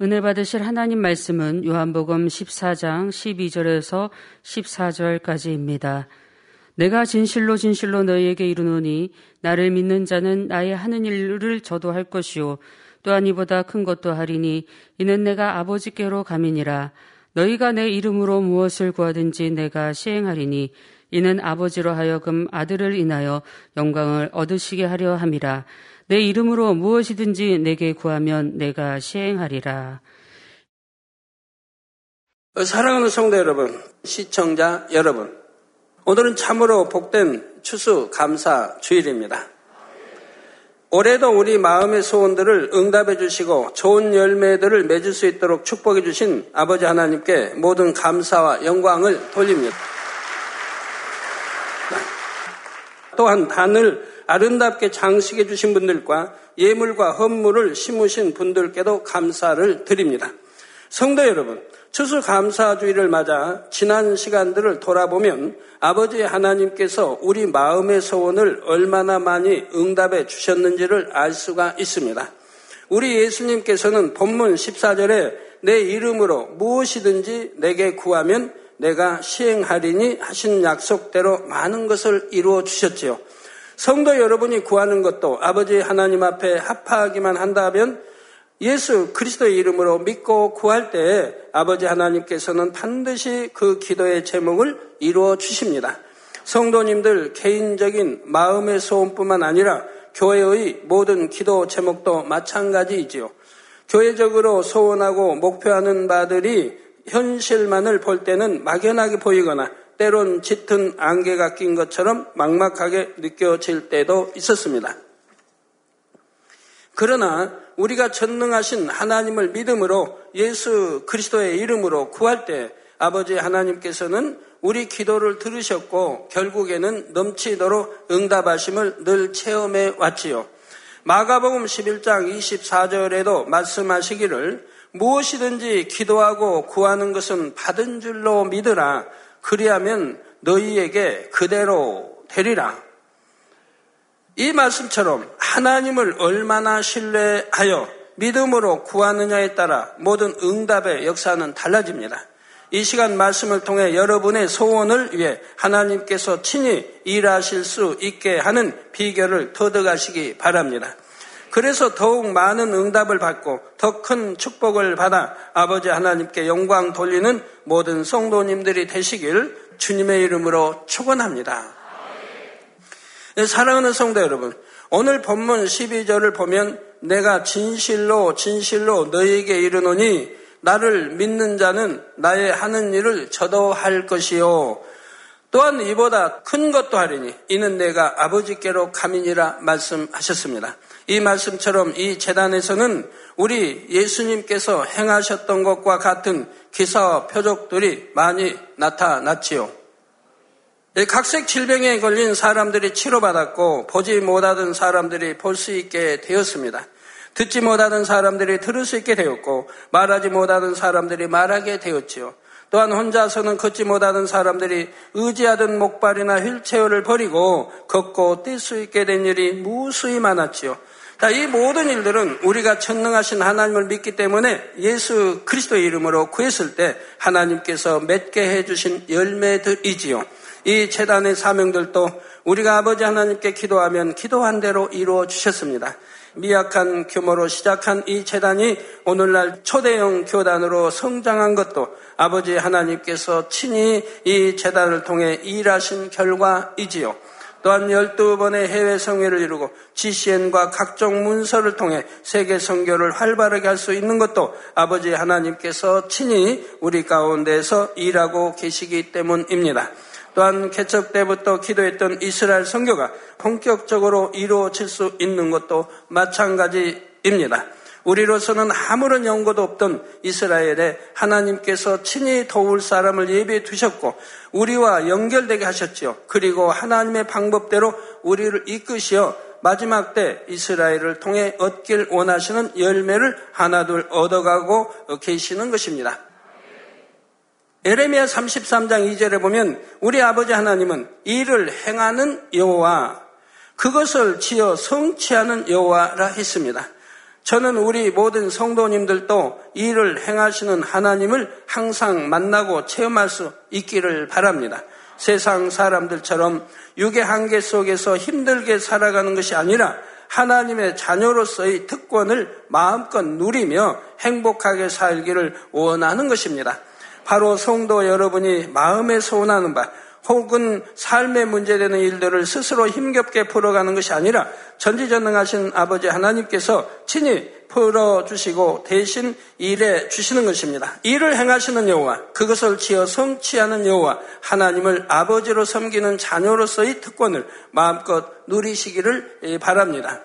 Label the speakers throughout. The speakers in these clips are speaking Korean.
Speaker 1: 은혜 받으실 하나님 말씀은 요한복음 14장 12절에서 14절까지입니다. 내가 진실로 진실로 너희에게 이르노니 나를 믿는 자는 나의 하는 일을 저도 할 것이요 또한 이보다 큰 것도 하리니 이는 내가 아버지께로 가미니라 너희가 내 이름으로 무엇을 구하든지 내가 시행하리니 이는 아버지로 하여금 아들을 인하여 영광을 얻으시게 하려 함이라 내 이름으로 무엇이든지 내게 구하면 내가 시행하리라.
Speaker 2: 사랑하는 성도 여러분, 시청자 여러분, 오늘은 참으로 복된 추수 감사 주일입니다. 올해도 우리 마음의 소원들을 응답해 주시고 좋은 열매들을 맺을 수 있도록 축복해 주신 아버지 하나님께 모든 감사와 영광을 돌립니다. 또한 단을 아름답게 장식해 주신 분들과 예물과 헌물을 심으신 분들께도 감사를 드립니다. 성도 여러분, 추수감사주의를 맞아 지난 시간들을 돌아보면 아버지 하나님께서 우리 마음의 소원을 얼마나 많이 응답해 주셨는지를 알 수가 있습니다. 우리 예수님께서는 본문 14절에 내 이름으로 무엇이든지 내게 구하면 내가 시행하리니 하신 약속대로 많은 것을 이루어 주셨지요. 성도 여러분이 구하는 것도 아버지 하나님 앞에 합하기만 한다면 예수 그리스도의 이름으로 믿고 구할 때 아버지 하나님께서는 반드시 그 기도의 제목을 이루어 주십니다. 성도님들 개인적인 마음의 소원뿐만 아니라 교회의 모든 기도 제목도 마찬가지이지요. 교회적으로 소원하고 목표하는 바들이 현실만을 볼 때는 막연하게 보이거나 때론 짙은 안개가 낀 것처럼 막막하게 느껴질 때도 있었습니다. 그러나 우리가 전능하신 하나님을 믿음으로 예수 그리스도의 이름으로 구할 때 아버지 하나님께서는 우리 기도를 들으셨고 결국에는 넘치도록 응답하심을 늘 체험해 왔지요. 마가복음 11장 24절에도 말씀하시기를 무엇이든지 기도하고 구하는 것은 받은 줄로 믿으라. 그리하면 너희에게 그대로 되리라. 이 말씀처럼 하나님을 얼마나 신뢰하여 믿음으로 구하느냐에 따라 모든 응답의 역사는 달라집니다. 이 시간 말씀을 통해 여러분의 소원을 위해 하나님께서 친히 일하실 수 있게 하는 비결을 터득하시기 바랍니다. 그래서 더욱 많은 응답을 받고 더 큰 축복을 받아 아버지 하나님께 영광 돌리는 모든 성도님들이 되시길 주님의 이름으로 축원합니다. 네, 사랑하는 성도 여러분, 오늘 본문 12절을 보면 내가 진실로 진실로 너희에게 이르노니 나를 믿는 자는 나의 하는 일을 저도 할 것이요. 또한 이보다 큰 것도 하리니 이는 내가 아버지께로 가민이라 말씀하셨습니다. 이 말씀처럼 이 재단에서는 우리 예수님께서 행하셨던 것과 같은 기사와 표적들이 많이 나타났지요. 각색 질병에 걸린 사람들이 치료받았고 보지 못하던 사람들이 볼 수 있게 되었습니다. 듣지 못하던 사람들이 들을 수 있게 되었고 말하지 못하던 사람들이 말하게 되었지요. 또한 혼자서는 걷지 못하던 사람들이 의지하던 목발이나 휠체어를 버리고 걷고 뛸 수 있게 된 일이 무수히 많았지요. 이 모든 일들은 우리가 천능하신 하나님을 믿기 때문에 예수 그리스도의 이름으로 구했을 때 하나님께서 맺게 해주신 열매들이지요. 이 재단의 사명들도 우리가 아버지 하나님께 기도하면 기도한 대로 이루어 주셨습니다. 미약한 규모로 시작한 이 재단이 오늘날 초대형 교단으로 성장한 것도 아버지 하나님께서 친히 이 재단을 통해 일하신 결과이지요. 또한 12번의 해외 성회를 이루고 GCN과 각종 문서를 통해 세계 선교를 활발하게 할 수 있는 것도 아버지 하나님께서 친히 우리 가운데서 일하고 계시기 때문입니다. 또한 개척 때부터 기도했던 이스라엘 선교가 본격적으로 이루어질 수 있는 것도 마찬가지입니다. 우리로서는 아무런 연고도 없던 이스라엘에 하나님께서 친히 도울 사람을 예비해 두셨고 우리와 연결되게 하셨지요. 그리고 하나님의 방법대로 우리를 이끄시어 마지막 때 이스라엘을 통해 얻길 원하시는 열매를 하나둘 얻어가고 계시는 것입니다. 에레미야 33장 2절에 보면 우리 아버지 하나님은 일을 행하는 여호와 그것을 지어 성취하는 여호와라 했습니다. 저는 우리 모든 성도님들도 일을 행하시는 하나님을 항상 만나고 체험할 수 있기를 바랍니다. 세상 사람들처럼 육의 한계 속에서 힘들게 살아가는 것이 아니라 하나님의 자녀로서의 특권을 마음껏 누리며 행복하게 살기를 원하는 것입니다. 바로 성도 여러분이 마음에 소원하는 바, 혹은 삶에 문제되는 일들을 스스로 힘겹게 풀어가는 것이 아니라 전지전능하신 아버지 하나님께서 친히 풀어주시고 대신 일해 주시는 것입니다. 일을 행하시는 여호와, 그것을 지어 성취하는 여호와, 하나님을 아버지로 섬기는 자녀로서의 특권을 마음껏 누리시기를 바랍니다.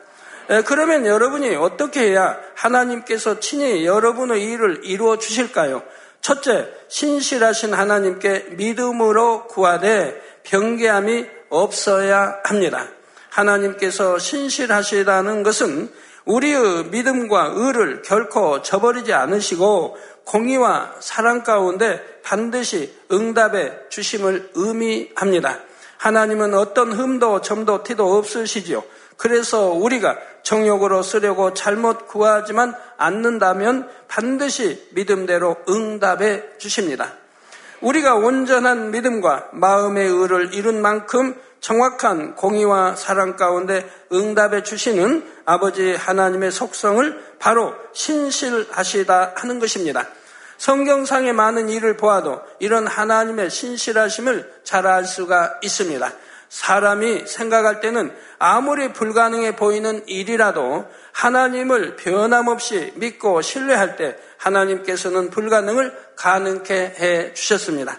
Speaker 2: 그러면 여러분이 어떻게 해야 하나님께서 친히 여러분의 일을 이루어 주실까요? 첫째, 신실하신 하나님께 믿음으로 구하되 병개함이 없어야 합니다. 하나님께서 신실하시다는 것은 우리의 믿음과 의를 결코 저버리지 않으시고 공의와 사랑 가운데 반드시 응답해 주심을 의미합니다. 하나님은 어떤 흠도 점도 티도 없으시지요. 그래서 우리가 정욕으로 쓰려고 잘못 구하지만 않는다면 반드시 믿음대로 응답해 주십니다. 우리가 온전한 믿음과 마음의 의를 이룬 만큼 정확한 공의와 사랑 가운데 응답해 주시는 아버지 하나님의 속성을 바로 신실하시다 하는 것입니다. 성경상의 많은 일을 보아도 이런 하나님의 신실하심을 잘 알 수가 있습니다. 사람이 생각할 때는 아무리 불가능해 보이는 일이라도 하나님을 변함없이 믿고 신뢰할 때 하나님께서는 불가능을 가능케 해 주셨습니다.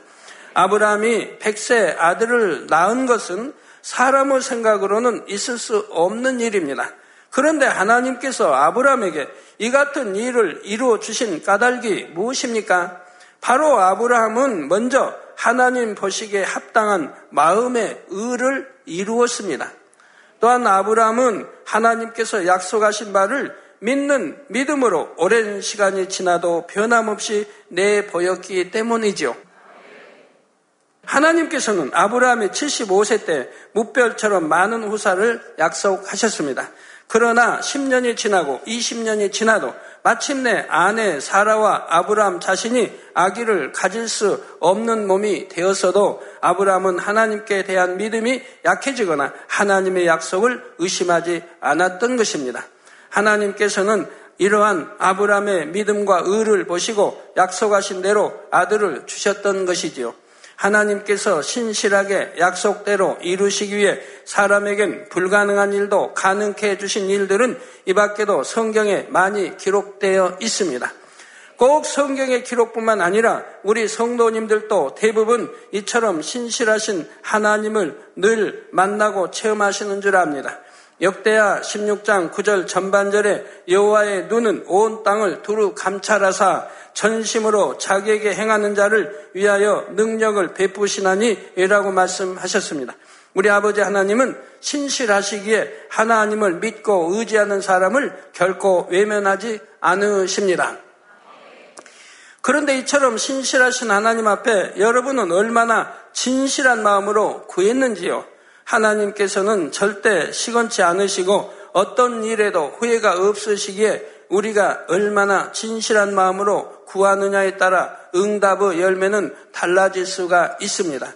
Speaker 2: 아브라함이 백세 아들을 낳은 것은 사람의 생각으로는 있을 수 없는 일입니다. 그런데 하나님께서 아브라함에게 이 같은 일을 이루어 주신 까닭이 무엇입니까? 바로 아브라함은 먼저 하나님 보시기에 합당한 마음의 의를 이루었습니다. 또한 아브라함은 하나님께서 약속하신 바를 믿는 믿음으로 오랜 시간이 지나도 변함없이 내보였기 때문이지요. 하나님께서는 아브라함이 75세 때 무별처럼 많은 후사를 약속하셨습니다. 그러나 10년이 지나고 20년이 지나도 마침내 아내 사라와 아브라함 자신이 아기를 가질 수 없는 몸이 되었어도 아브라함은 하나님께 대한 믿음이 약해지거나 하나님의 약속을 의심하지 않았던 것입니다. 하나님께서는 이러한 아브라함의 믿음과 의를 보시고 약속하신 대로 아들을 주셨던 것이지요. 하나님께서 신실하게 약속대로 이루시기 위해 사람에겐 불가능한 일도 가능케 해주신 일들은 이 밖에도 성경에 많이 기록되어 있습니다. 꼭 성경의 기록뿐만 아니라 우리 성도님들도 대부분 이처럼 신실하신 하나님을 늘 만나고 체험하시는 줄 압니다. 역대하 16장 9절 전반절에 여호와의 눈은 온 땅을 두루 감찰하사 전심으로 자기에게 행하는 자를 위하여 능력을 베푸시나니라고 말씀하셨습니다. 우리 아버지 하나님은 신실하시기에 하나님을 믿고 의지하는 사람을 결코 외면하지 않으십니다. 그런데 이처럼 신실하신 하나님 앞에 여러분은 얼마나 진실한 마음으로 구했는지요? 하나님께서는 절대 시건치 않으시고 어떤 일에도 후회가 없으시기에 우리가 얼마나 진실한 마음으로 구하느냐에 따라 응답의 열매는 달라질 수가 있습니다.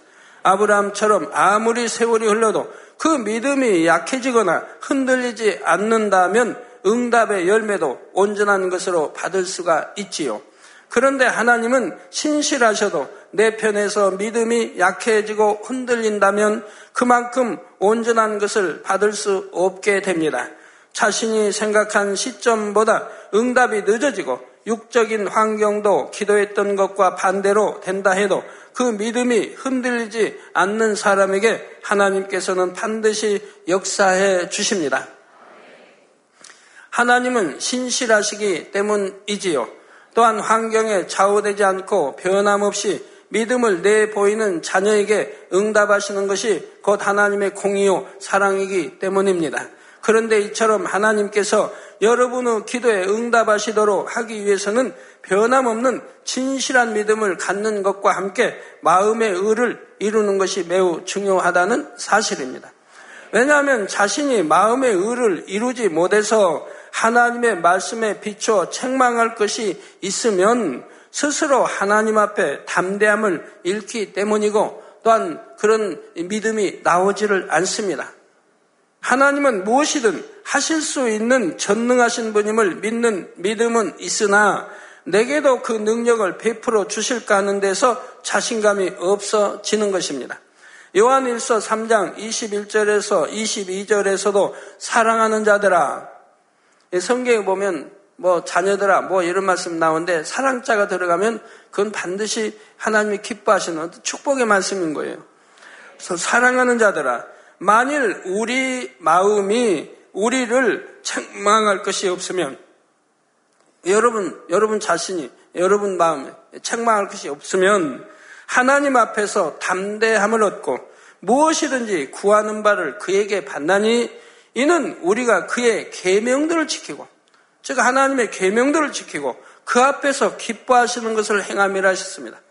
Speaker 2: 아브라함처럼 아무리 세월이 흘러도 그 믿음이 약해지거나 흔들리지 않는다면 응답의 열매도 온전한 것으로 받을 수가 있지요. 그런데 하나님은 신실하셔도 내 편에서 믿음이 약해지고 흔들린다면 그만큼 온전한 것을 받을 수 없게 됩니다. 자신이 생각한 시점보다 응답이 늦어지고 육적인 환경도 기도했던 것과 반대로 된다 해도 그 믿음이 흔들리지 않는 사람에게 하나님께서는 반드시 역사해 주십니다. 하나님은 신실하시기 때문이지요. 또한 환경에 좌우되지 않고 변함없이 믿음을 내보이는 자녀에게 응답하시는 것이 곧 하나님의 공의요 사랑이기 때문입니다. 그런데 이처럼 하나님께서 여러분의 기도에 응답하시도록 하기 위해서는 변함없는 진실한 믿음을 갖는 것과 함께 마음의 의를 이루는 것이 매우 중요하다는 사실입니다. 왜냐하면 자신이 마음의 의를 이루지 못해서 하나님의 말씀에 비춰 책망할 것이 있으면 스스로 하나님 앞에 담대함을 잃기 때문이고 또한 그런 믿음이 나오지를 않습니다. 하나님은 무엇이든 하실 수 있는 전능하신 분임을 믿는 믿음은 있으나 내게도 그 능력을 베풀어 주실까 하는 데서 자신감이 없어지는 것입니다. 요한일서 3장 21절에서 22절에서도 사랑하는 자들아 성경에 보면 뭐 자녀들아 뭐 이런 말씀 나오는데 사랑자가 들어가면 그건 반드시 하나님이 기뻐하시는 축복의 말씀인 거예요. 그래서 사랑하는 자들아 만일 우리 마음이 우리를 책망할 것이 없으면 여러분 여러분 자신이 여러분 마음에 책망할 것이 없으면 하나님 앞에서 담대함을 얻고 무엇이든지 구하는 바를 그에게 받나니 이는 우리가 그의 계명들을 지키고 즉 하나님의 계명들을 지키고 그 앞에서 기뻐하시는 것을 행함이라 하셨습니다.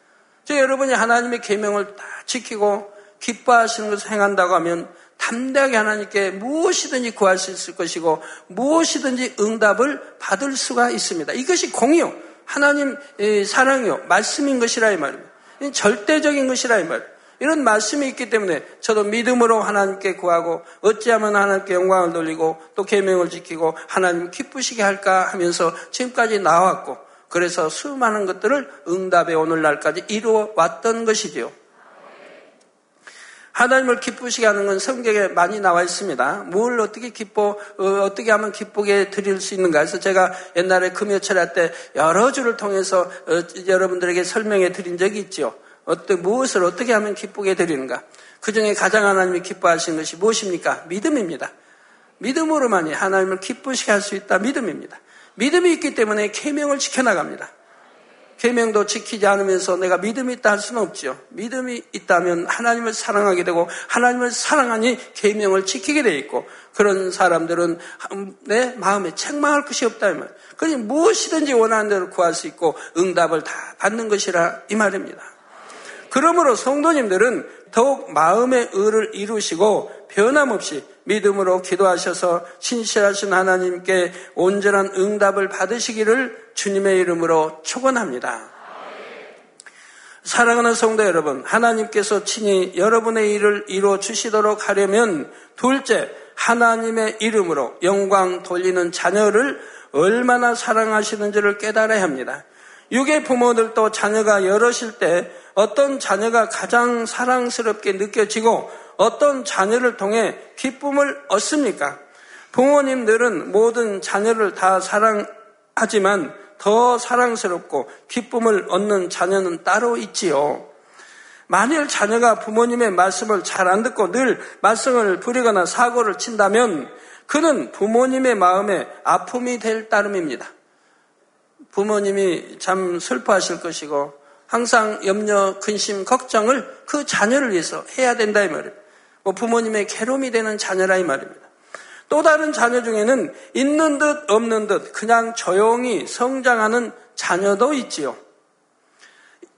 Speaker 2: 즉 여러분이 하나님의 계명을 다 지키고 기뻐하시는 것을 행한다고 하면 담대하게 하나님께 무엇이든지 구할 수 있을 것이고 무엇이든지 응답을 받을 수가 있습니다. 이것이 공이요. 하나님 사랑이요. 말씀인 것이라 이 말입니다. 절대적인 것이라 이 말입니다. 이런 말씀이 있기 때문에 저도 믿음으로 하나님께 구하고 어찌하면 하나님께 영광을 돌리고 또 계명을 지키고 하나님 기쁘시게 할까 하면서 지금까지 나왔고 그래서 수많은 것들을 응답의 오늘날까지 이루어 왔던 것이지요. 하나님을 기쁘시게 하는 건 성경에 많이 나와 있습니다. 뭘 어떻게 기뻐, 어, 떻게 하면 기쁘게 드릴 수 있는가 해서 제가 옛날에 금요철 때 여러 주를 통해서 어, 여러분들에게 설명해 드린 적이 있죠. 어떤 무엇을 어떻게 하면 기쁘게 드리는가? 그 중에 가장 하나님이 기뻐하시는 것이 무엇입니까? 믿음입니다. 믿음으로만이 하나님을 기쁘시게 할 수 있다. 믿음입니다. 믿음이 있기 때문에 계명을 지켜나갑니다. 계명도 지키지 않으면서 내가 믿음이 있다 할 수는 없죠. 믿음이 있다면 하나님을 사랑하게 되고 하나님을 사랑하니 계명을 지키게 돼 있고 그런 사람들은 내 마음에 책망할 것이 없다 이 말. 그러니 무엇이든지 원하는 대로 구할 수 있고 응답을 다 받는 것이라 이 말입니다. 그러므로 성도님들은 더욱 마음의 의를 이루시고 변함없이 믿음으로 기도하셔서 신실하신 하나님께 온전한 응답을 받으시기를 주님의 이름으로 축원합니다. 사랑하는 성도 여러분, 하나님께서 친히 여러분의 일을 이루어 주시도록 하려면 둘째, 하나님의 이름으로 영광 돌리는 자녀를 얼마나 사랑하시는지를 깨달아야 합니다. 육의 부모들도 자녀가 여럿일 때 어떤 자녀가 가장 사랑스럽게 느껴지고 어떤 자녀를 통해 기쁨을 얻습니까? 부모님들은 모든 자녀를 다 사랑하지만 더 사랑스럽고 기쁨을 얻는 자녀는 따로 있지요. 만일 자녀가 부모님의 말씀을 잘 안 듣고 늘 말썽을 부리거나 사고를 친다면 그는 부모님의 마음에 아픔이 될 따름입니다. 부모님이 참 슬퍼하실 것이고 항상 염려, 근심, 걱정을 그 자녀를 위해서 해야 된다 이 말이에요. 뭐 부모님의 괴로움이 되는 자녀라 이 말입니다. 또 다른 자녀 중에는 있는 듯 없는 듯 그냥 조용히 성장하는 자녀도 있지요.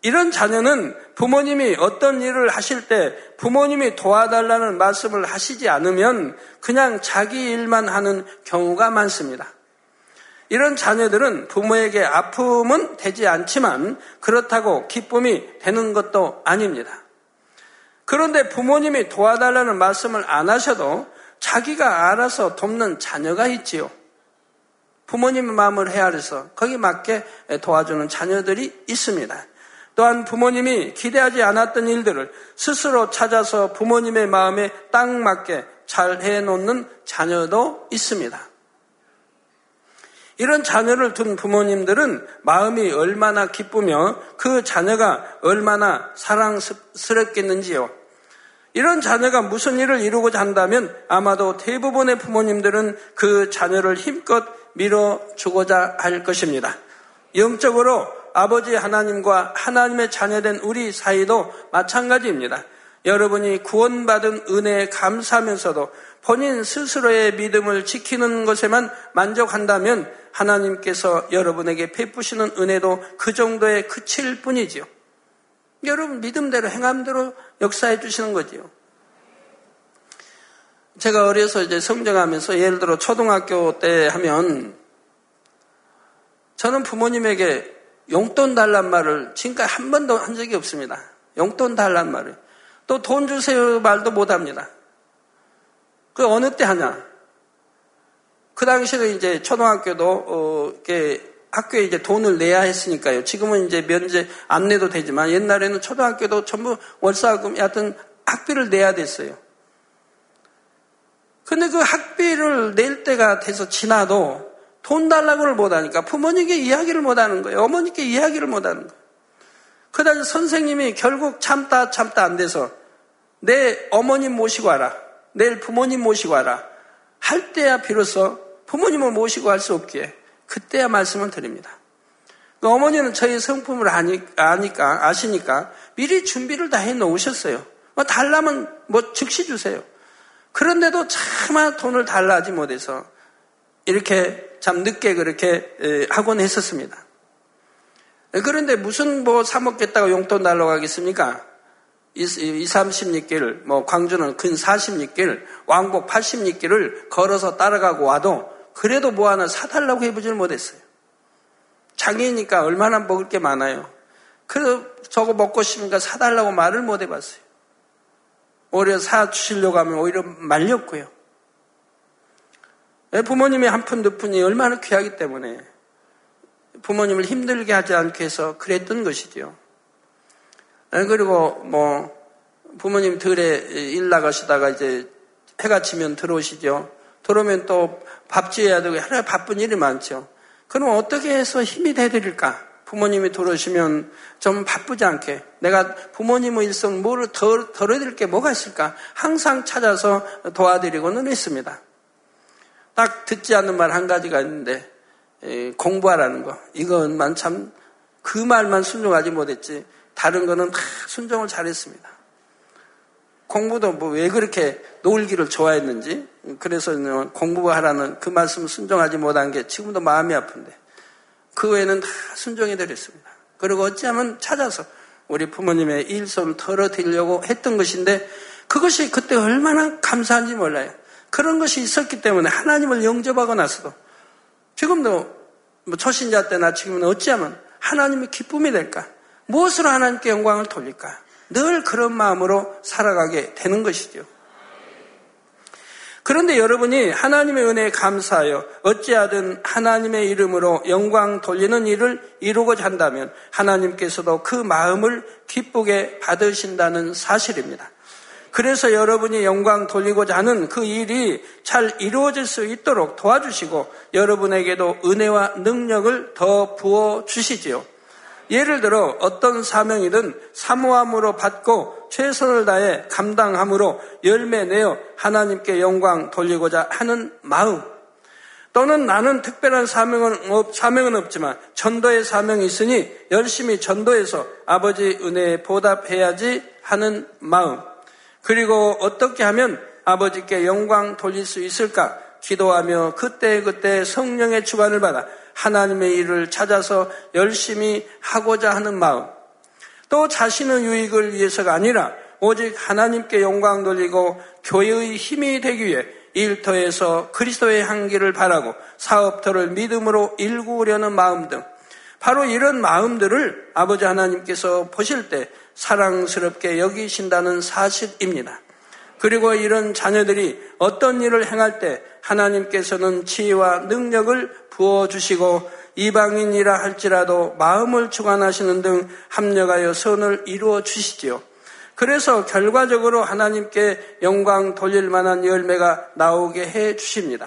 Speaker 2: 이런 자녀는 부모님이 어떤 일을 하실 때 부모님이 도와달라는 말씀을 하시지 않으면 그냥 자기 일만 하는 경우가 많습니다. 이런 자녀들은 부모에게 아픔은 되지 않지만 그렇다고 기쁨이 되는 것도 아닙니다. 그런데 부모님이 도와달라는 말씀을 안 하셔도 자기가 알아서 돕는 자녀가 있지요. 부모님의 마음을 헤아려서 거기 맞게 도와주는 자녀들이 있습니다. 또한 부모님이 기대하지 않았던 일들을 스스로 찾아서 부모님의 마음에 딱 맞게 잘 해놓는 자녀도 있습니다. 이런 자녀를 둔 부모님들은 마음이 얼마나 기쁘며 그 자녀가 얼마나 사랑스럽겠는지요. 이런 자녀가 무슨 일을 이루고자 한다면 아마도 대부분의 부모님들은 그 자녀를 힘껏 밀어주고자 할 것입니다. 영적으로 아버지 하나님과 하나님의 자녀된 우리 사이도 마찬가지입니다. 여러분이 구원받은 은혜에 감사하면서도 본인 스스로의 믿음을 지키는 것에만 만족한다면 하나님께서 여러분에게 베푸시는 은혜도 그 정도에 그칠 뿐이지요. 여러분 믿음대로 행함대로 역사해 주시는 거지요. 제가 어려서 이제 성장하면서 예를 들어 초등학교 때 하면 저는 부모님에게 용돈 달란 말을 지금까지 한 번도 한 적이 없습니다. 용돈 달란 말을. 또 돈 주세요 말도 못 합니다. 그 어느 때 하냐? 그 당시에는 이제 초등학교도 어, 이렇게 학교에 이제 돈을 내야 했으니까요. 지금은 이제 면제 안 내도 되지만 옛날에는 초등학교도 전부 월사금, 하여튼 학비를 내야 됐어요. 근데 그 학비를 낼 때가 돼서 지나도 돈 달라고를 못하니까 부모님께 이야기를 못하는 거예요. 어머니께 이야기를 못하는 거예요. 그다음 선생님이 결국 참다 참다 안 돼서 내 어머님 모시고 와라. 내일 부모님 모시고 와라. 할 때야 비로소 부모님을 모시고 할 수 없기에 그때야 말씀을 드립니다. 그 어머니는 저희 성품을 아니, 아니까, 아시니까 미리 준비를 다 해 놓으셨어요. 뭐 달라면 뭐 즉시 주세요. 그런데도 차마 돈을 달라 하지 못해서 이렇게 참 늦게 그렇게 하곤 했었습니다. 그런데 무슨 뭐 사먹겠다고 용돈 달라고 하겠습니까? 2, 30리길, 뭐 광주는 근 40리길, 왕복 80리길을 걸어서 따라가고 와도 그래도 뭐 하나 사달라고 해보지를 못했어요. 장애니까 얼마나 먹을 게 많아요. 그래서 저거 먹고 싶으니까 사달라고 말을 못 해봤어요. 오히려 사주시려고 하면 오히려 말렸고요. 부모님의 한 푼, 두 푼이 얼마나 귀하기 때문에 부모님을 힘들게 하지 않게 해서 그랬던 것이죠. 그리고 뭐 부모님 들에 일 나가시다가 이제 해가 지면 들어오시죠. 들어오면 또 밥 지어야 되고 하루에 바쁜 일이 많죠. 그럼 어떻게 해서 힘이 돼드릴까? 부모님이 들어오시면 좀 바쁘지 않게 내가 부모님의 일성 뭐를 덜, 덜어드릴 게 뭐가 있을까? 항상 찾아서 도와드리고는 있습니다. 딱 듣지 않는 말 한 가지가 있는데 에, 공부하라는 거 이것만 참 그 말만 순종하지 못했지 다른 거는 다 순종을 잘했습니다. 공부도 뭐 왜 그렇게 놀기를 좋아했는지 그래서 공부하라는 그 말씀 순종하지 못한 게 지금도 마음이 아픈데 그 외에는 다 순종해 드렸습니다. 그리고 어찌하면 찾아서 우리 부모님의 일손 털어드리려고 했던 것인데 그것이 그때 얼마나 감사한지 몰라요. 그런 것이 있었기 때문에 하나님을 영접하고 나서도 지금도 뭐 초신자 때나 지금은 어찌하면 하나님의 기쁨이 될까? 무엇으로 하나님께 영광을 돌릴까? 늘 그런 마음으로 살아가게 되는 것이죠. 그런데 여러분이 하나님의 은혜에 감사하여 어찌하든 하나님의 이름으로 영광 돌리는 일을 이루고자 한다면 하나님께서도 그 마음을 기쁘게 받으신다는 사실입니다. 그래서 여러분이 영광 돌리고자 하는 그 일이 잘 이루어질 수 있도록 도와주시고 여러분에게도 은혜와 능력을 더 부어 주시지요. 예를 들어 어떤 사명이든 사모함으로 받고 최선을 다해 감당함으로 열매 내어 하나님께 영광 돌리고자 하는 마음. 또는 나는 특별한 사명은, 없, 사명은 없지만 전도의 사명이 있으니 열심히 전도해서 아버지 은혜에 보답해야지 하는 마음. 그리고 어떻게 하면 아버지께 영광 돌릴 수 있을까? 기도하며 그때그때 성령의 주관을 받아 하나님의 일을 찾아서 열심히 하고자 하는 마음. 또 자신의 유익을 위해서가 아니라 오직 하나님께 영광 돌리고 교회의 힘이 되기 위해 일터에서 그리스도의 향기를 바라고 사업터를 믿음으로 일구려는 마음 등 바로 이런 마음들을 아버지 하나님께서 보실 때 사랑스럽게 여기신다는 사실입니다. 그리고 이런 자녀들이 어떤 일을 행할 때 하나님께서는 지혜와 능력을 부어주시고 이방인이라 할지라도 마음을 주관하시는 등 합력하여 선을 이루어 주시지요. 그래서 결과적으로 하나님께 영광 돌릴 만한 열매가 나오게 해 주십니다.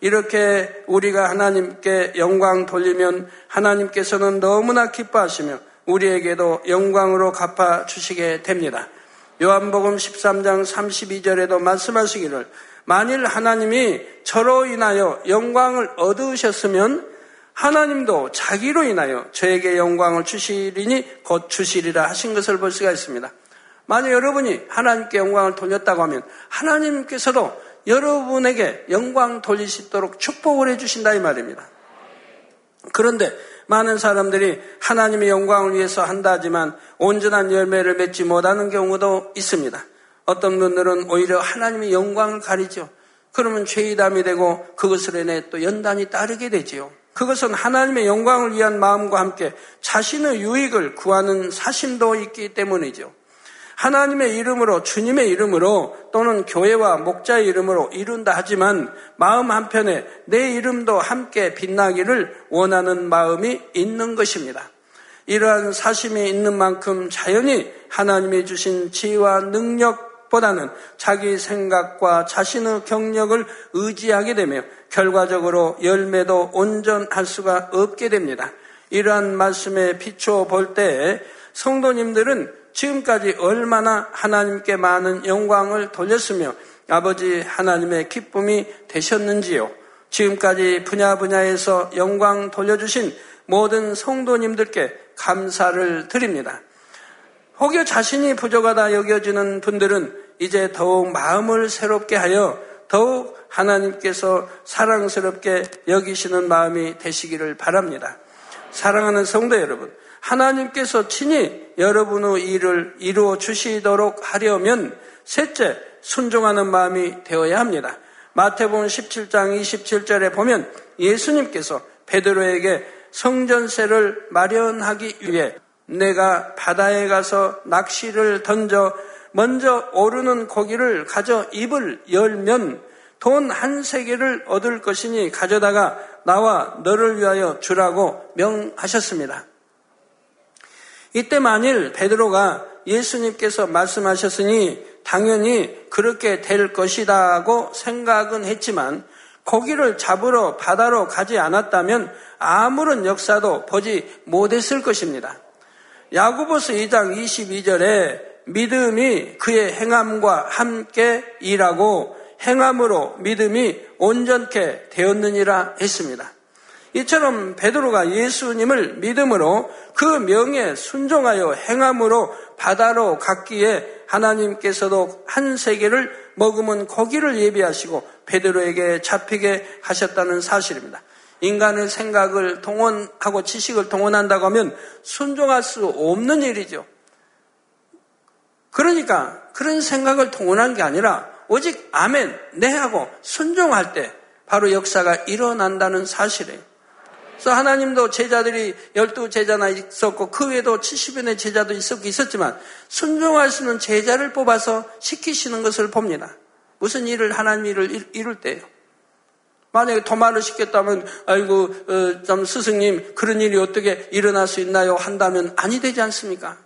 Speaker 2: 이렇게 우리가 하나님께 영광 돌리면 하나님께서는 너무나 기뻐하시며 우리에게도 영광으로 갚아 주시게 됩니다. 요한복음 13장 32절에도 말씀하시기를 만일 하나님이 저로 인하여 영광을 얻으셨으면 하나님도 자기로 인하여 저에게 영광을 주시리니 곧 주시리라 하신 것을 볼 수가 있습니다. 만약 여러분이 하나님께 영광을 돌렸다고 하면 하나님께서도 여러분에게 영광 있도록 축복을 해주신다 이 말입니다. 그런데 많은 사람들이 하나님의 영광을 위해서 한다 하지만 온전한 열매를 맺지 못하는 경우도 있습니다. 어떤 분들은 오히려 하나님의 영광을 가리죠. 그러면 죄의담이 되고 그것을 인해 또 연단이 따르게 되지요. 그것은 하나님의 영광을 위한 마음과 함께 자신의 유익을 구하는 사심도 있기 때문이죠. 하나님의 이름으로 주님의 이름으로 또는 교회와 목자의 이름으로 이룬다 하지만 마음 한편에 내 이름도 함께 빛나기를 원하는 마음이 있는 것입니다. 이러한 사심이 있는 만큼 자연히 하나님이 주신 지혜와 능력보다는 자기 생각과 자신의 경력을 의지하게 되며 결과적으로 열매도 온전할 수가 없게 됩니다. 이러한 말씀에 비추어 볼때 성도님들은 지금까지 얼마나 하나님께 많은 영광을 돌렸으며 아버지 하나님의 기쁨이 되셨는지요. 지금까지 분야 분야에서 영광 돌려주신 모든 성도님들께 감사를 드립니다. 혹여 자신이 부족하다 여겨지는 분들은 이제 더욱 마음을 새롭게 하여 더욱 하나님께서 사랑스럽게 여기시는 마음이 되시기를 바랍니다. 사랑하는 성도 여러분, 하나님께서 친히 여러분의 일을 이루어 주시도록 하려면 셋째, 순종하는 마음이 되어야 합니다. 마태복음 17장 27절에 보면 예수님께서 베드로에게 성전세를 마련하기 위해 내가 바다에 가서 낚시를 던져 먼저 오르는 고기를 가져 입을 열면 돈 한 세계를 얻을 것이니 가져다가 나와 너를 위하여 주라고 명하셨습니다. 이때 만일 베드로가 예수님께서 말씀하셨으니 당연히 그렇게 될 것이다고 생각은 했지만 고기를 잡으러 바다로 가지 않았다면 아무런 역사도 보지 못했을 것입니다. 야구보스 2장 22절에 믿음이 그의 행함과 함께 일하고 행함으로 믿음이 온전케 되었느니라 했습니다. 이처럼 베드로가 예수님을 믿음으로 그 명에 순종하여 행함으로 바다로 갔기에 하나님께서도 한 세계를 머금은 고기를 예비하시고 베드로에게 잡히게 하셨다는 사실입니다. 인간의 생각을 동원하고 지식을 동원한다고 하면 순종할 수 없는 일이죠. 그러니까 그런 생각을 동원한 게 아니라 오직 아멘, 네 하고 순종할 때 바로 역사가 일어난다는 사실이에요. 그래서 하나님도 제자들이 열두 제자나 있었고 그 외에도 70여의 제자도 있었고 있었지만 순종할 수 있는 제자를 뽑아서 시키시는 것을 봅니다. 무슨 일을 하나님 일을 이룰 때요. 만약에 도마를 시켰다면 아이고 어, 좀 스승님 그런 일이 어떻게 일어날 수 있나요? 한다면 아니 되지 않습니까?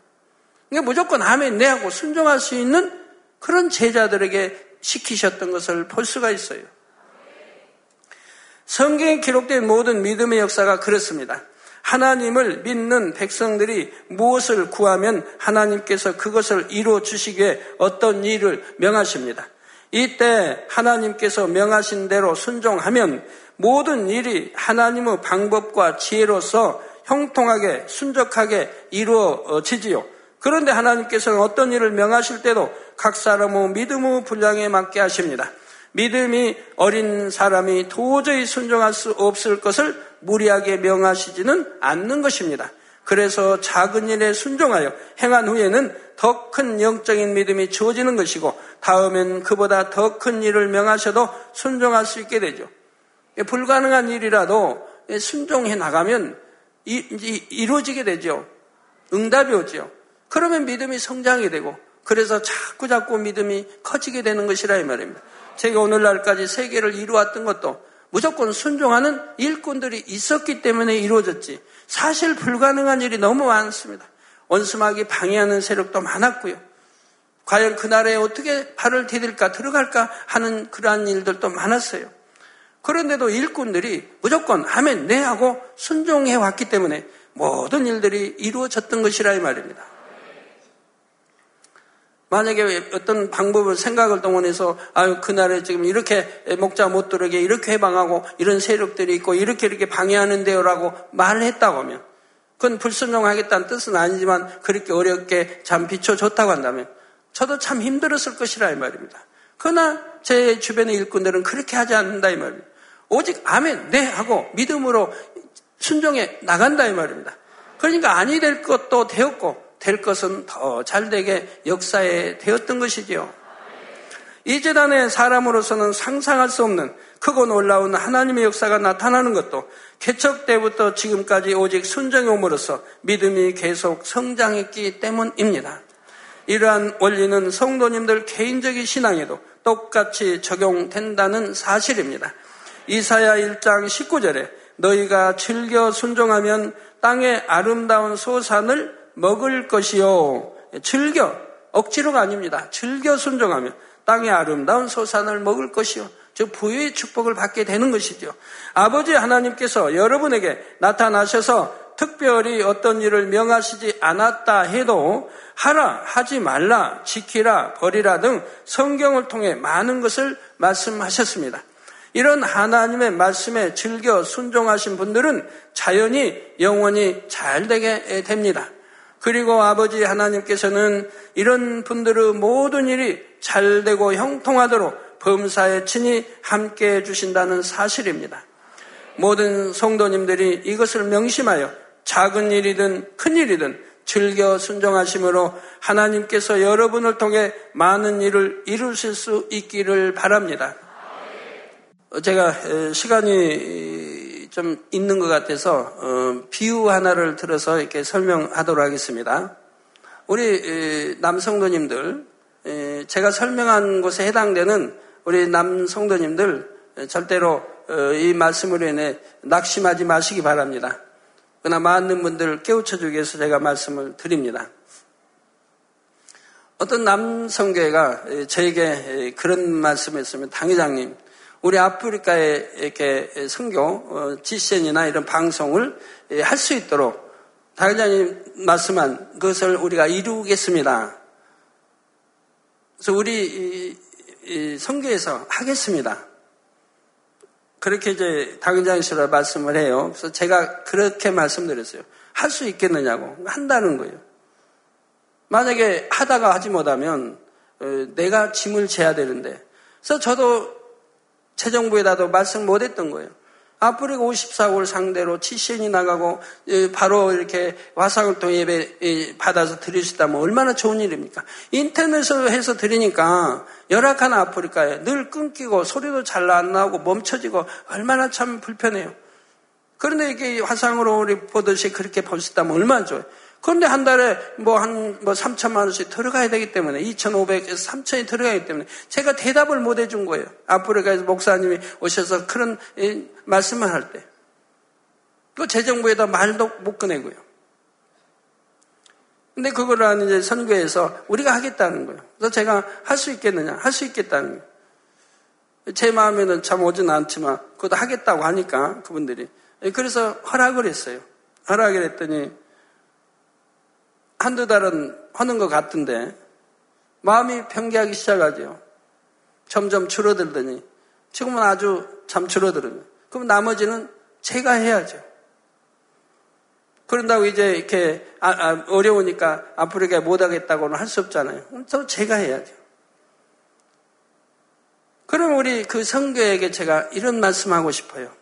Speaker 2: 그러니까 무조건 아멘 내하고 순종할 수 있는 그런 제자들에게 시키셨던 것을 볼 수가 있어요. 성경에 기록된 모든 믿음의 역사가 그렇습니다. 하나님을 믿는 백성들이 무엇을 구하면 하나님께서 그것을 이루어 주시기에 어떤 일을 명하십니다. 이때 하나님께서 명하신 대로 순종하면 모든 일이 하나님의 방법과 지혜로서 형통하게 순적하게 이루어지지요. 그런데 하나님께서는 어떤 일을 명하실 때도 각 사람의 믿음의 분량에 맞게 하십니다. 믿음이 어린 사람이 도저히 순종할 수 없을 것을 무리하게 명하시지는 않는 것입니다. 그래서 작은 일에 순종하여 행한 후에는 더 큰 영적인 믿음이 주어지는 것이고 다음엔 그보다 더 큰 일을 명하셔도 순종할 수 있게 되죠. 불가능한 일이라도 순종해 나가면 이루어지게 되죠. 응답이 오죠. 그러면 믿음이 성장이 되고 그래서 자꾸 자꾸 믿음이 커지게 되는 것이라 이 말입니다. 제가 오늘날까지 세계를 이루었던 것도 무조건 순종하는 일꾼들이 있었기 때문에 이루어졌지. 사실 불가능한 일이 너무 많습니다. 원수막이 방해하는 세력도 많았고요. 과연 그날에 어떻게 발을 디딜까 들어갈까 하는 그러한 일들도 많았어요. 그런데도 일꾼들이 무조건 하면 네 하고 순종해 왔기 때문에 모든 일들이 이루어졌던 것이라 이 말입니다. 만약에 어떤 방법을 생각을 동원해서 아유 그날에 지금 이렇게 목자 못 들어게 이렇게 해방하고 이런 세력들이 있고 이렇게 이렇게 방해하는데요라고 말을 했다고 하면 그건 불순종하겠다는 뜻은 아니지만 그렇게 어렵게 참 비춰줬다고 한다면 저도 참 힘들었을 것이라 이 말입니다. 그러나 제 주변의 일꾼들은 그렇게 하지 않는다 이 말입니다. 오직 아멘 네 하고 믿음으로 순종해 나간다 이 말입니다. 그러니까 아니 될 것도 되었고 될 것은 더 잘 되게 역사에 되었던 것이지요. 이 재단에 사람으로서는 상상할 수 없는 크고 놀라운 하나님의 역사가 나타나는 것도 개척 때부터 지금까지 오직 순정의 몸으로서 믿음이 계속 성장했기 때문입니다. 이러한 원리는 성도님들 개인적인 신앙에도 똑같이 적용된다는 사실입니다. 이사야 1장 19절에 너희가 즐겨 순종하면 땅의 아름다운 소산을 먹을 것이요. 즐겨 억지로가 아닙니다. 즐겨 순종하면 땅의 아름다운 소산을 먹을 것이요. 즉 부유의 축복을 받게 되는 것이죠. 아버지 하나님께서 여러분에게 나타나셔서 특별히 어떤 일을 명하시지 않았다 해도 하라, 하지 말라, 지키라, 버리라 등 성경을 통해 많은 것을 말씀하셨습니다. 이런 하나님의 말씀에 즐겨 순종하신 분들은 자연히 영원히 잘 되게 됩니다. 그리고 아버지 하나님께서는 이런 분들의 모든 일이 잘 되고 형통하도록 범사에 친히 함께 해주신다는 사실입니다. 모든 성도님들이 이것을 명심하여 작은 일이든 큰 일이든 즐겨 순종하심으로 하나님께서 여러분을 통해 많은 일을 이루실 수 있기를 바랍니다. 제가 시간이 좀 있는 것 같아서 어, 비유 하나를 들어서 이렇게 설명하도록 하겠습니다. 우리 남성도님들 제가 설명한 곳에 해당되는 우리 남성도님들 절대로 어, 이 말씀으로 인해 낙심하지 마시기 바랍니다. 그러나 많은 분들을 깨우쳐 주기 위해서 제가 말씀을 드립니다. 어떤 남성교회가 저에게 그런 말씀을 했으면 당회장님 우리 아프리카에 이렇게 선교, 어, 지센이나 이런 방송을 예, 할수 있도록 당회장님 말씀한 그것을 우리가 이루겠습니다. 그래서 우리 선교에서 하겠습니다. 그렇게 이제 당회장이시라 말씀을 해요. 그래서 제가 그렇게 말씀드렸어요. 할 수 있겠느냐고. 한다는 거예요. 만약에 하다가 하지 못하면 어, 내가 짐을 져야 되는데. 그래서 저도 재정부에다도 말씀 못했던 거예요. 아프리카 54월 상대로 치신이 나가고 바로 이렇게 화상을 통해 예배 받아서 드릴 수 있다면 얼마나 좋은 일입니까? 인터넷으로 해서 드리니까 열악한 아프리카에 늘 끊기고 소리도 잘 안 나오고 멈춰지고 얼마나 참 불편해요. 그런데 이게 화상으로 우리 보듯이 그렇게 볼수 있다면 얼마나 좋아요. 그런데 한 달에 뭐 한뭐 뭐 3천만 원씩 들어가야 되기 때문에 2,500에서 3천이 들어가기 때문에 제가 대답을 못 해준 거예요. 아프리카에서 목사님이 오셔서 그런 말씀을 할 때. 그 재정부에다 말도 못 꺼내고요. 근데 그거를 이제 선교에서 우리가 하겠다는 거예요. 그래서 제가 할 수 있겠느냐? 할 수 있겠다는 거예요. 제 마음에는 참 오진 않지만 그것도 하겠다고 하니까 그분들이. 그래서 허락을 했어요. 허락을 했더니 한두 달은 하는 것 같은데 마음이 평기하기 시작하죠. 점점 줄어들더니 지금은 아주 참 줄어들어요. 그럼 나머지는 제가 해야죠. 그런다고 이제 이렇게 아, 아, 어려우니까 아프리카에 못하겠다고는 할 수 없잖아요. 또 제가 해야죠. 그럼 우리 그 성교에게 제가 이런 말씀하고 싶어요.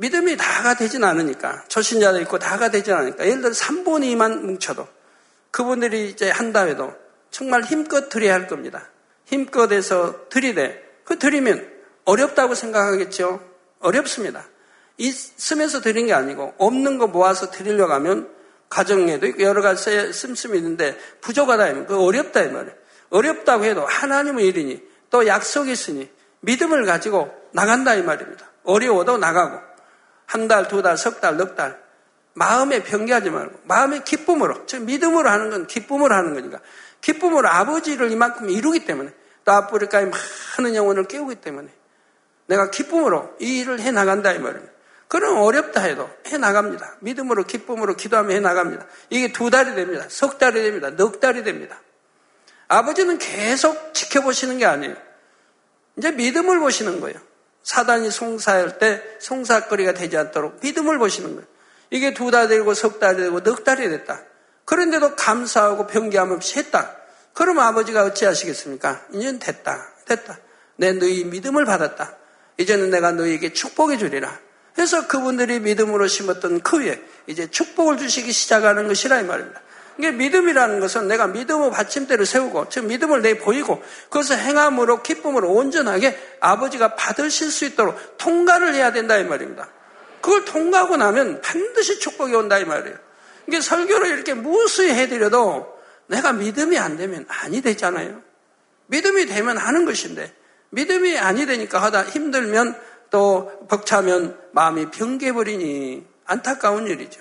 Speaker 2: 믿음이 다가 되진 않으니까 초신자도 있고 다가 되진 않으니까 예를 들어 3분 2만 뭉쳐도 그분들이 이제 한다 해도 정말 힘껏 드려야 할 겁니다. 힘껏 해서 드리되 그 드리면 어렵다고 생각하겠죠. 어렵습니다. 있으면서 드린 게 아니고 없는 거 모아서 드리려고 하면 가정에도 있고 여러 가지 씀씀이 있는데 부족하다 그 어렵다 이 말이에요. 어렵다고 해도 하나님의 일이니 또 약속이 있으니 믿음을 가지고 나간다 이 말입니다. 어려워도 나가고 한 달, 두 달, 석 달, 넉 달. 마음에 변기하지 말고 마음의 기쁨으로, 즉 믿음으로 하는 건 기쁨으로 하는 거니까 기쁨으로 아버지를 이만큼 이루기 때문에 또 아프리카의 많은 영혼을 깨우기 때문에 내가 기쁨으로 이 일을 해 나간다 이 말입니다. 그럼 어렵다 해도 해 나갑니다. 믿음으로 기쁨으로 기도하며 해 나갑니다. 이게 두 달이 됩니다. 석 달이 됩니다. 넉 달이 됩니다. 아버지는 계속 지켜보시는 게 아니에요. 이제 믿음을 보시는 거예요. 사단이 송사할 때 송사거리가 되지 않도록 믿음을 보시는 거예요. 이게 두 달 되고 석 달 되고 넉 달이 됐다. 그런데도 감사하고 변기함 없이 했다. 그럼 아버지가 어찌하시겠습니까? 이제는 됐다. 됐다. 내 너희 믿음을 받았다. 이제는 내가 너희에게 축복해 주리라. 그래서 그분들이 믿음으로 심었던 그 위에 이제 축복을 주시기 시작하는 것이라 이 말입니다. 이게 믿음이라는 것은 내가 믿음의 받침대를 세우고, 즉 믿음을 내 보이고, 그것을 행함으로 기쁨으로 온전하게 아버지가 받으실 수 있도록 통과를 해야 된다 이 말입니다. 그걸 통과하고 나면 반드시 축복이 온다 이 말이에요. 이게 설교를 이렇게 무수히 해드려도 내가 믿음이 안 되면 아니 되잖아요. 믿음이 되면 하는 것인데 믿음이 아니 되니까 하다 힘들면 또 벅차면 마음이 병개버리니 안타까운 일이죠.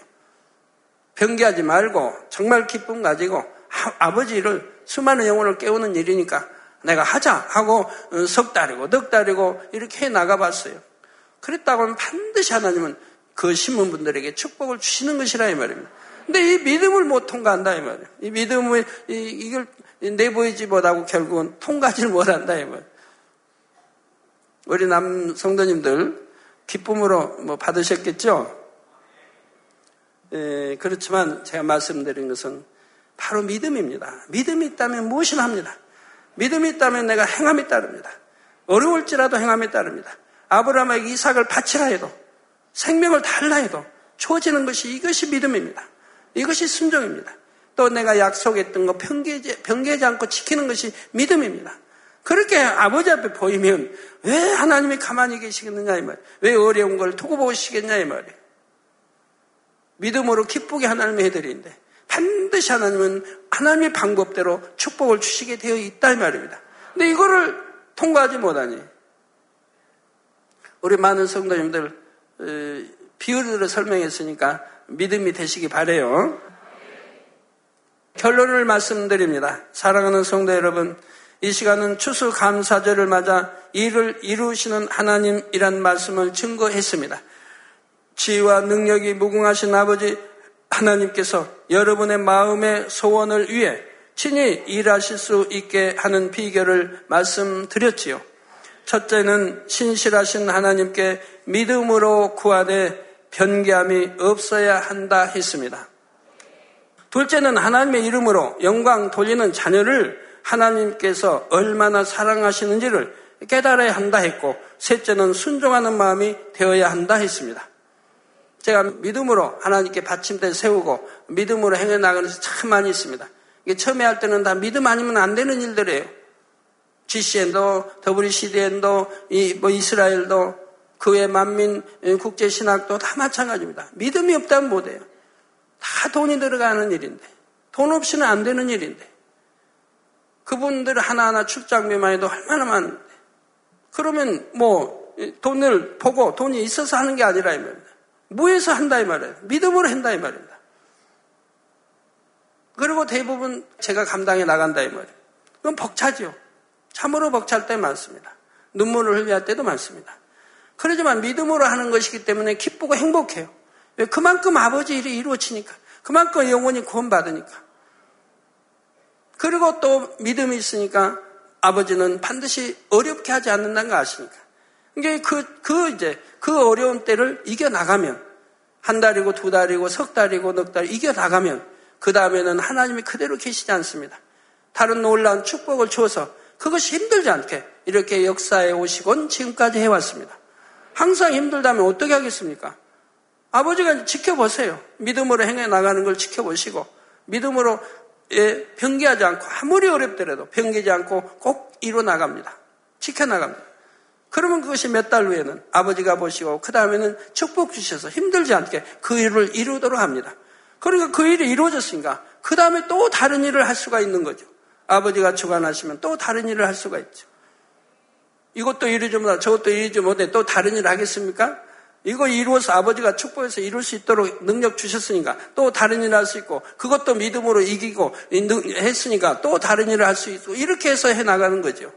Speaker 2: 병개하지 말고 정말 기쁨 가지고 아 버지를 수많은 영혼을 깨우는 일이니까 내가 하자 하고 어, 석 달이고 넉 달이고 이렇게 해 나가봤어요. 그랬다고 하면 반드시 하나님은 그 신문분들에게 축복을 주시는 것이라 이 말입니다. 근데 이 믿음을 못 통과한다 이 말이에요. 이 믿음을 이, 걸 내보이지 못하고 결국은 통과하지를 못한다 이 말이에요. 우리 남 성도님들 기쁨으로 뭐 받으셨겠죠? 예, 그렇지만 제가 말씀드린 것은 바로 믿음입니다. 믿음이 있다면 무엇이나 합니다. 믿음이 있다면 내가 행함이 따릅니다. 어려울지라도 행함이 따릅니다. 아브라함에게 이삭을 바치라 해도 생명을 달라 해도 주어지는 것이 이것이 믿음입니다. 이것이 순종입니다. 또 내가 약속했던 거 변개지, 변개지 않고 지키는 것이 믿음입니다. 그렇게 아버지 앞에 보이면 왜 하나님이 가만히 계시겠느냐 이 말. 왜 어려운 걸 두고 보시겠냐 이 말이에요. 믿음으로 기쁘게 하나님이 해드리는데 반드시 하나님은 하나님의 방법대로 축복을 주시게 되어 있다 이 말입니다. 근데 이거를 통과하지 못하니 우리 많은 성도님들 비유를 설명했으니까 믿음이 되시기 바래요. 결론을 말씀드립니다. 사랑하는 성도 여러분, 이 시간은 추수 감사절을 맞아 이를 이루시는 하나님이란 말씀을 증거했습니다. 지혜와 능력이 무궁하신 아버지 하나님께서 여러분의 마음의 소원을 위해 친히 일하실 수 있게 하는 비결을 말씀드렸지요. 첫째는 신실하신 하나님께 믿음으로 구하되 변개함이 없어야 한다 했습니다. 둘째는 하나님의 이름으로 영광 돌리는 자녀를 하나님께서 얼마나 사랑하시는지를 깨달아야 한다 했고, 셋째는 순종하는 마음이 되어야 한다 했습니다. 제가 믿음으로 하나님께 받침대 세우고 믿음으로 행해 나가는 참 많이 있습니다. 이게 처음에 할 때는 다 믿음 아니면 안 되는 일들이에요. GCN도, WCDN도, 이, 뭐 이스라엘도, 그 외 만민 국제신학도 다 마찬가지입니다. 믿음이 없다면 못해요. 다 돈이 들어가는 일인데, 돈 없이는 안 되는 일인데, 그분들 하나하나 출장비만 해도 얼마나 많은데, 그러면 뭐, 돈을 보고 돈이 있어서 하는 게 아니라 이 말입니다. 무에서 한다 이 말이에요. 믿음으로 한다 이 말입니다. 그리고 대부분 제가 감당해 나간다 이 말이에요. 그건 벅차죠. 참으로 벅찰 때 많습니다. 눈물을 흘릴 때도 많습니다. 그러지만 믿음으로 하는 것이기 때문에 기쁘고 행복해요. 왜? 그만큼 아버지 일이 이루어지니까. 그만큼 영혼이 구원받으니까. 그리고 또 믿음이 있으니까 아버지는 반드시 어렵게 하지 않는다는 거 아시니까. 이게 그, 그 이제 그 어려운 때를 이겨나가면 한 달이고 두 달이고 석 달이고 넉 달 이겨나가면 그 다음에는 하나님이 그대로 계시지 않습니다. 다른 놀라운 축복을 주어서 그것이 힘들지 않게 이렇게 역사에 오시곤 지금까지 해왔습니다. 항상 힘들다면 어떻게 하겠습니까? 아버지가 지켜보세요. 믿음으로 행해 나가는 걸 지켜보시고 믿음으로 예, 변기하지 않고 아무리 어렵더라도 변기지 않고 꼭 이뤄 나갑니다. 지켜 나갑니다. 그러면 그것이 몇 달 후에는 아버지가 보시고 그 다음에는 축복 주셔서 힘들지 않게 그 일을 이루도록 합니다. 그러니까 그 일이 이루어졌으니까 그 다음에 또 다른 일을 할 수가 있는 거죠. 아버지가 주관하시면 또 다른 일을 할 수가 있죠. 이것도 이루지 못하 저것도 이루지 못해 또 다른 일을 하겠습니까? 이거 이루어서 아버지가 축복해서 이룰 수 있도록 능력 주셨으니까 또 다른 일을 할 수 있고 그것도 믿음으로 이기고 했으니까 또 다른 일을 할 수 있고 이렇게 해서 해 나가는 거죠.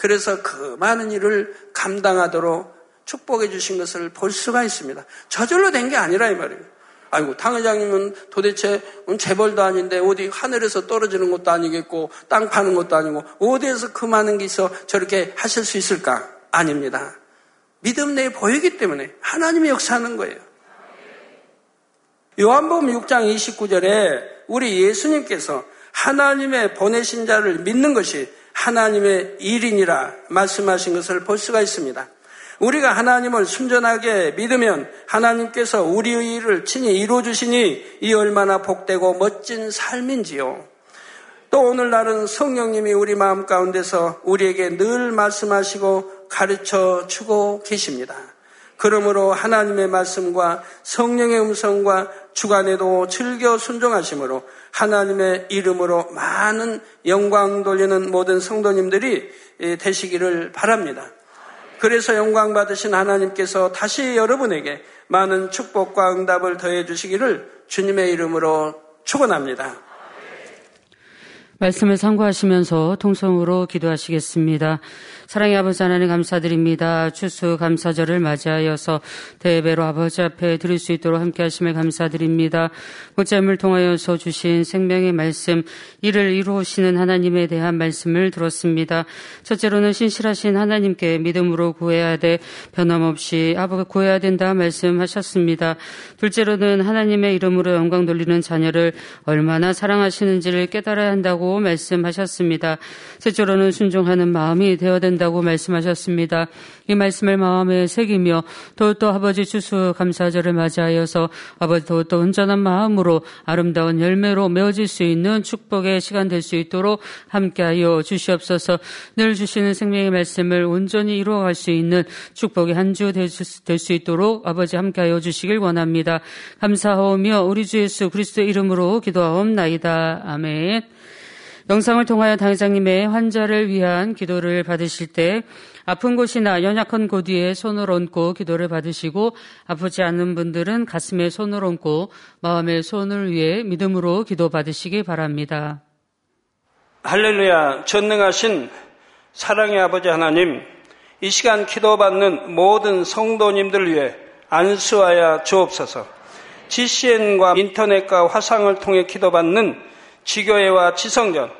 Speaker 2: 그래서 그 많은 일을 감당하도록 축복해 주신 것을 볼 수가 있습니다. 저절로 된 게 아니라 이 말이에요. 아이고, 당회장님은 도대체 재벌도 아닌데 어디 하늘에서 떨어지는 것도 아니겠고 땅 파는 것도 아니고 어디에서 그 많은 게 있어 저렇게 하실 수 있을까? 아닙니다. 믿음 내에 보이기 때문에 하나님이 역사하는 거예요. 요한복음 6장 29절에 우리 예수님께서 하나님의 보내신 자를 믿는 것이 하나님의 일인이라 말씀하신 것을 볼 수가 있습니다. 우리가 하나님을 순전하게 믿으면 하나님께서 우리의 일을 친히 이루어 주시니 이 얼마나 복되고 멋진 삶인지요. 또 오늘날은 성령님이 우리 마음 가운데서 우리에게 늘 말씀하시고 가르쳐 주고 계십니다. 그러므로 하나님의 말씀과 성령의 음성과 주간에도 즐겨 순종하심으로 하나님의 이름으로 많은 영광 돌리는 모든 성도님들이 되시기를 바랍니다. 그래서 영광 받으신 하나님께서 다시 여러분에게 많은 축복과 응답을 더해 주시기를 주님의 이름으로 축원합니다.
Speaker 1: 말씀을 참고하시면서 통성으로 기도하시겠습니다. 사랑의 아버지 하나님 감사드립니다. 추수 감사절을 맞이하여서 대배로 아버지 앞에 드릴 수 있도록 함께 하심을 감사드립니다. 목자임을 통하여서 주신 생명의 말씀, 이를 이루시는 하나님에 대한 말씀을 들었습니다. 첫째로는 신실하신 하나님께 믿음으로 구해야 돼 변함없이 아버지 구해야 된다 말씀하셨습니다. 둘째로는 하나님의 이름으로 영광 돌리는 자녀를 얼마나 사랑하시는지를 깨달아야 한다고 말씀하셨습니다. 셋째로는 순종하는 마음이 되어야 된다. 된다고 말씀하셨습니다. 이 말씀을 마음에 새기며 더욱더 아버지 주수 감사절을 맞이하여서 아버지 더욱더 온전한 마음으로 아름다운 열매로 메어질 수 있는 축복의 시간 될 수 있도록 함께하여 주시옵소서 늘 주시는 생명의 말씀을 온전히 이루어갈 수 있는 축복의 한 주 될 수 있도록 아버지 함께하여 주시길 원합니다. 감사하오며 우리 주 예수 그리스도의 이름으로 기도하옵나이다. 아멘. 영상을 통하여 당회장님의 환자를 위한 기도를 받으실 때 아픈 곳이나 연약한 곳 위에 손을 얹고 기도를 받으시고 아프지 않은 분들은 가슴에 손을 얹고 마음의 손을 위해 믿음으로 기도 받으시기 바랍니다.
Speaker 2: 할렐루야 전능하신 사랑의 아버지 하나님 이 시간 기도받는 모든 성도님들 위해 안수하여 주옵소서 GCN과 인터넷과 화상을 통해 기도받는 지교회와 지성전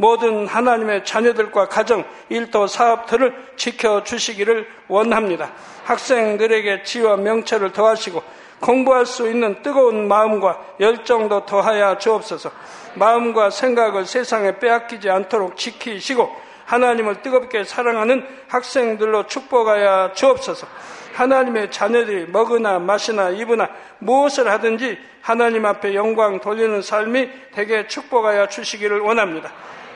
Speaker 2: 모든 하나님의 자녀들과 가정, 일도, 사업들을 지켜주시기를 원합니다. 학생들에게 지와 명철을 더하시고 공부할 수 있는 뜨거운 마음과 열정도 더하여 주옵소서. 마음과 생각을 세상에 빼앗기지 않도록 지키시고 하나님을 뜨겁게 사랑하는 학생들로 축복하여 주옵소서. 하나님의 자녀들이 먹으나 마시나 입으나 무엇을 하든지 하나님 앞에 영광 돌리는 삶이 되게 축복하여 주시기를 원합니다.